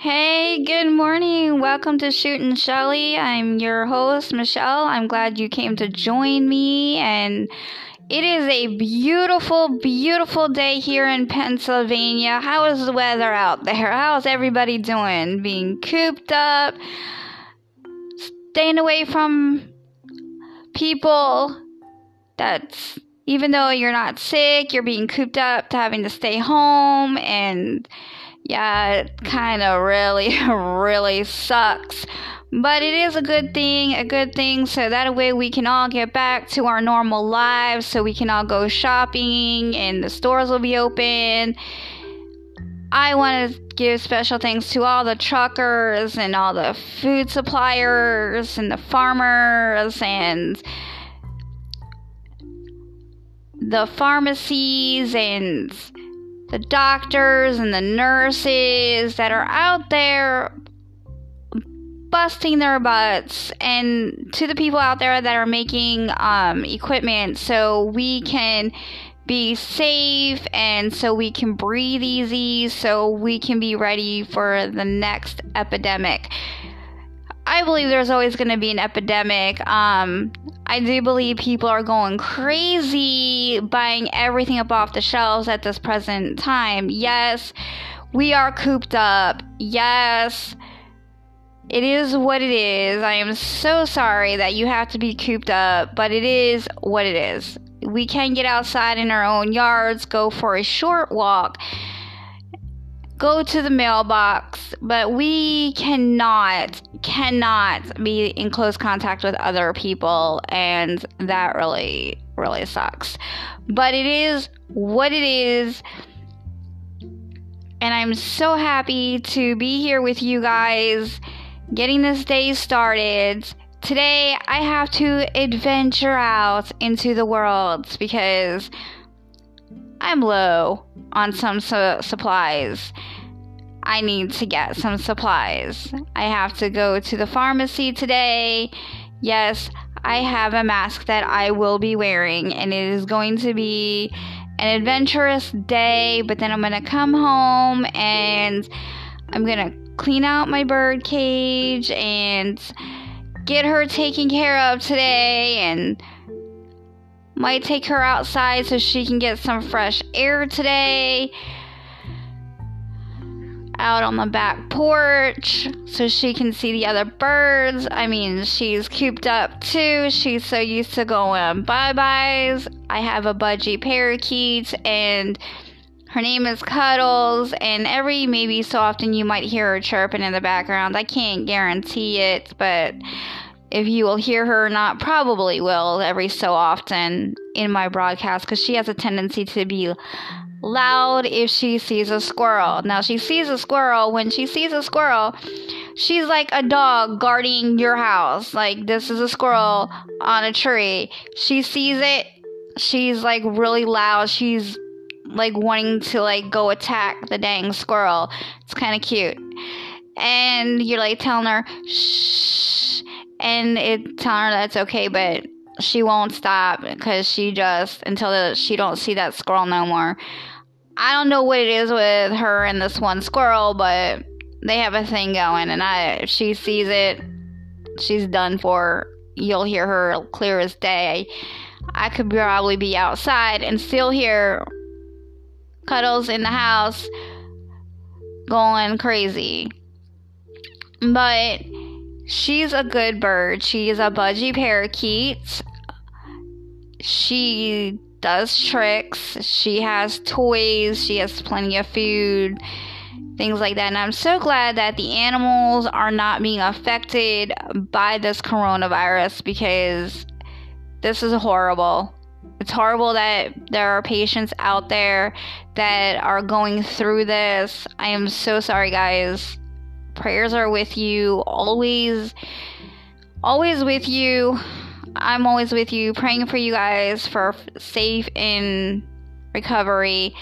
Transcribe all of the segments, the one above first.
Hey, good morning. Welcome to Shootin' Shelly. I'm your host, Michelle. I'm glad you came to join me. And it is a beautiful, beautiful day here in Pennsylvania. How is the weather out there? How's everybody doing? Being cooped up, staying away from people that's even though you're not sick, you're being cooped up to having to stay home and yeah, it kind of really, really sucks. But it is a good thing, a good thing, so that way we can all get back to our normal lives, so we can all go shopping and the stores will be open. I want to give special thanks to all the truckers and all the food suppliers and the farmers and the pharmacies and the doctors and the nurses that are out there busting their butts and to the people out there that are making um, equipment so we can be safe and so we can breathe easy so we can be ready for the next epidemic I believe there's always going to be an epidemic. Um, I do believe people are going crazy buying everything up off the shelves at this present time. Yes, we are cooped up. Yes, it is what it is. I am so sorry that you have to be cooped up, but it is what it is. We can get outside in our own yards, go for a short walk go to the mailbox, but we cannot cannot be in close contact with other people and that really really sucks. But it is what it is. And I'm so happy to be here with you guys getting this day started. Today I have to adventure out into the world because I'm low on some su- supplies. I need to get some supplies. I have to go to the pharmacy today. Yes, I have a mask that I will be wearing, and it is going to be an adventurous day. But then I'm going to come home and I'm going to clean out my bird cage and get her taken care of today and might take her outside so she can get some fresh air today. Out on the back porch so she can see the other birds. I mean, she's cooped up too. She's so used to going bye byes. I have a budgie parakeet and her name is Cuddles, and every maybe so often you might hear her chirping in the background. I can't guarantee it, but if you will hear her not probably will every so often in my broadcast because she has a tendency to be loud if she sees a squirrel. Now she sees a squirrel when she sees a squirrel she's like a dog guarding your house. Like this is a squirrel on a tree. She sees it she's like really loud. She's like wanting to like go attack the dang squirrel. It's kind of cute. And you're like telling her shh and it telling her that's okay, but she won't stop because she just until the, she don't see that squirrel no more. I don't know what it is with her and this one squirrel, but they have a thing going, and I if she sees it, she's done for. You'll hear her clear as day. I could probably be outside and still hear Cuddles in the house going crazy. But She's a good bird. She's a budgie parakeet. She does tricks. She has toys. She has plenty of food. Things like that. And I'm so glad that the animals are not being affected by this coronavirus because this is horrible. It's horrible that there are patients out there that are going through this. I am so sorry, guys prayers are with you always always with you. I'm always with you praying for you guys for safe in recovery.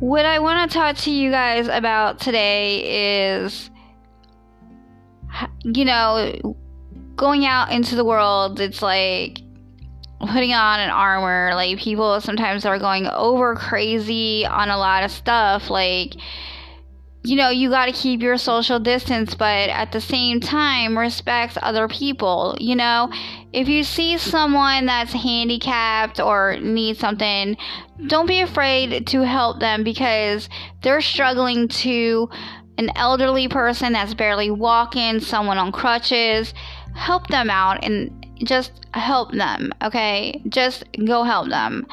What i want to talk to you guys about today is you know going out into the world it's like putting on an armor. Like people sometimes are going over crazy on a lot of stuff. Like you know, you got to keep your social distance, but at the same time, respect other people. You know, if you see someone that's handicapped or needs something, don't be afraid to help them because they're struggling to an elderly person that's barely walking, someone on crutches. Help them out and just help them, okay? Just go help them.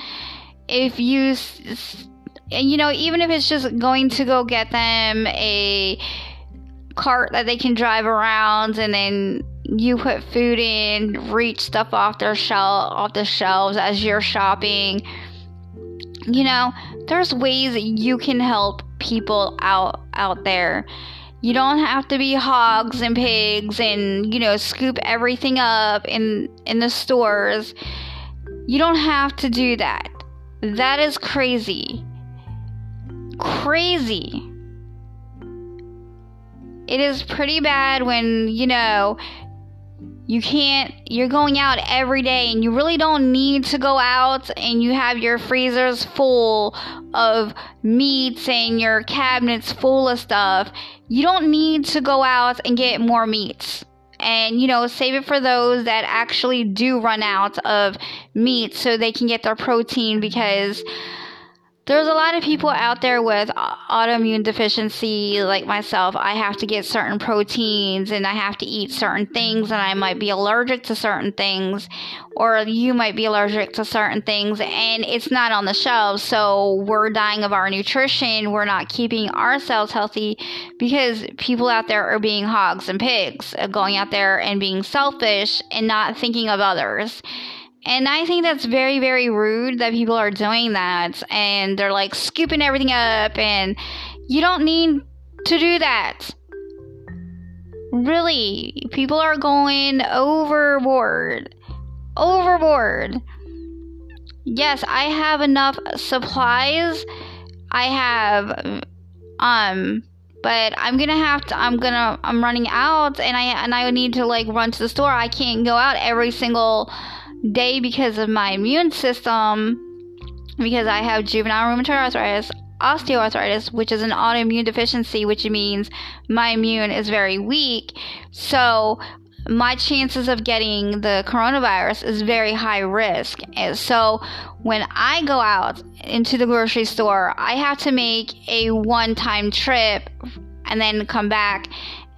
If you you know, even if it's just going to go get them a cart that they can drive around and then you put food in, reach stuff off their shelf off the shelves as you're shopping. You know, there's ways you can help people out out there. You don't have to be hogs and pigs and, you know, scoop everything up in in the stores. You don't have to do that. That is crazy crazy. It is pretty bad when, you know, you can't, you're going out every day and you really don't need to go out and you have your freezers full of meats and your cabinets full of stuff. You don't need to go out and get more meats and you know save it for those that actually do run out of meat so they can get their protein because there's a lot of people out there with autoimmune deficiency like myself. I have to get certain proteins and i have to eat certain things and i might be allergic to certain things or you might be allergic to certain things and it's not on the shelves. So we're dying of our nutrition. We're not keeping ourselves healthy because people out there are being hogs and pigs uh, going out there and being selfish and not thinking of others and I think that's very, very rude that people are doing that and they're like scooping everything up, and you don't need to do that. Really, people are going overboard. Overboard. Yes, I have enough supplies. I have, um, but I'm gonna have to. I'm gonna. I'm running out, and I and I need to like run to the store. I can't go out every single day because of my immune system, because I have juvenile rheumatoid arthritis, osteoarthritis, which is an autoimmune deficiency, which means my immune is very weak. So my chances of getting the coronavirus is very high risk. And so when I go out into the grocery store, I have to make a one time trip and then come back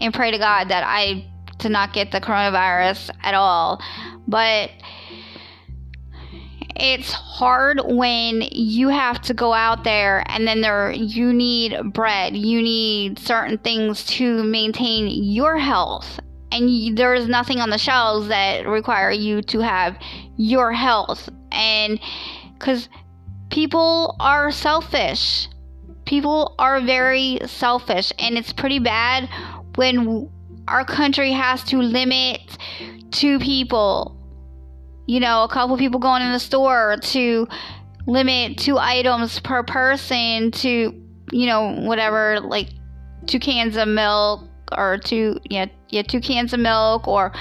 and pray to God that I to not get the coronavirus at all. But it's hard when you have to go out there and then there you need bread. You need certain things to maintain your health. And you, there is nothing on the shelves that require you to have your health. And because people are selfish. People are very selfish. And it's pretty bad when our country has to limit two people you know, a couple people going in the store to limit two items per person to, you know, whatever, like two cans of milk or two, yeah, yeah, two cans of milk or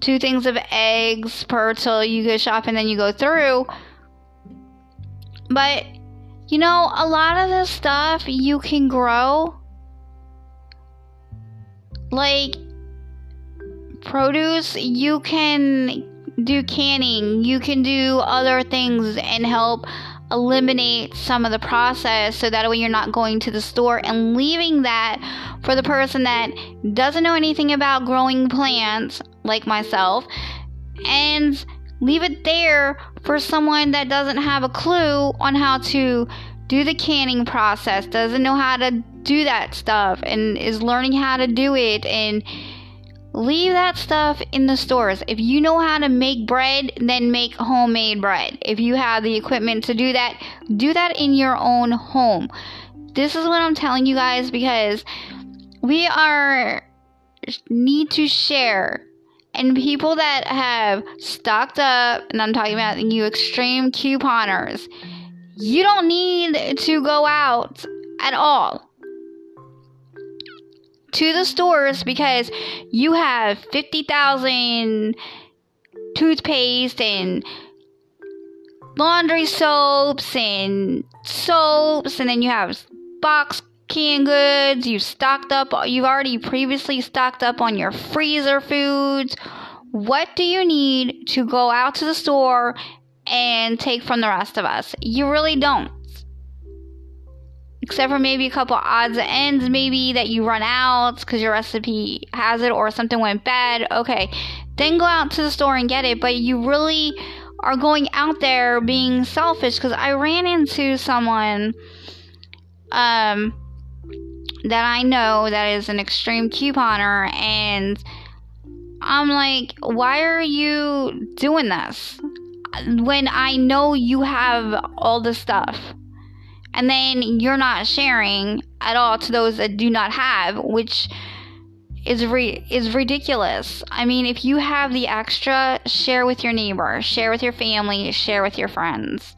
two things of eggs per till you go shop and then you go through. But, you know, a lot of this stuff you can grow. Like, produce, you can do canning, you can do other things and help eliminate some of the process so that way you're not going to the store and leaving that for the person that doesn't know anything about growing plants like myself and leave it there for someone that doesn't have a clue on how to do the canning process doesn't know how to do that stuff and is learning how to do it and leave that stuff in the stores. If you know how to make bread, then make homemade bread. If you have the equipment to do that, do that in your own home. This is what I'm telling you guys because we are need to share and people that have stocked up and I'm talking about you extreme couponers you don't need to go out at all to the stores because you have 50,000 toothpaste and laundry soaps and soaps and then you have box canned goods, you've stocked up, you've already previously stocked up on your freezer foods. What do you need to go out to the store and take from the rest of us? You really don't. Except for maybe a couple odds and ends, maybe that you run out because your recipe has it or something went bad. Okay, then go out to the store and get it. But you really are going out there being selfish because I ran into someone um that I know that is an extreme couponer and I'm like, why are you doing this? When I know you have all the stuff. And then you're not sharing at all to those that do not have, which is re- is ridiculous. I mean, if you have the extra, share with your neighbor, share with your family, share with your friends.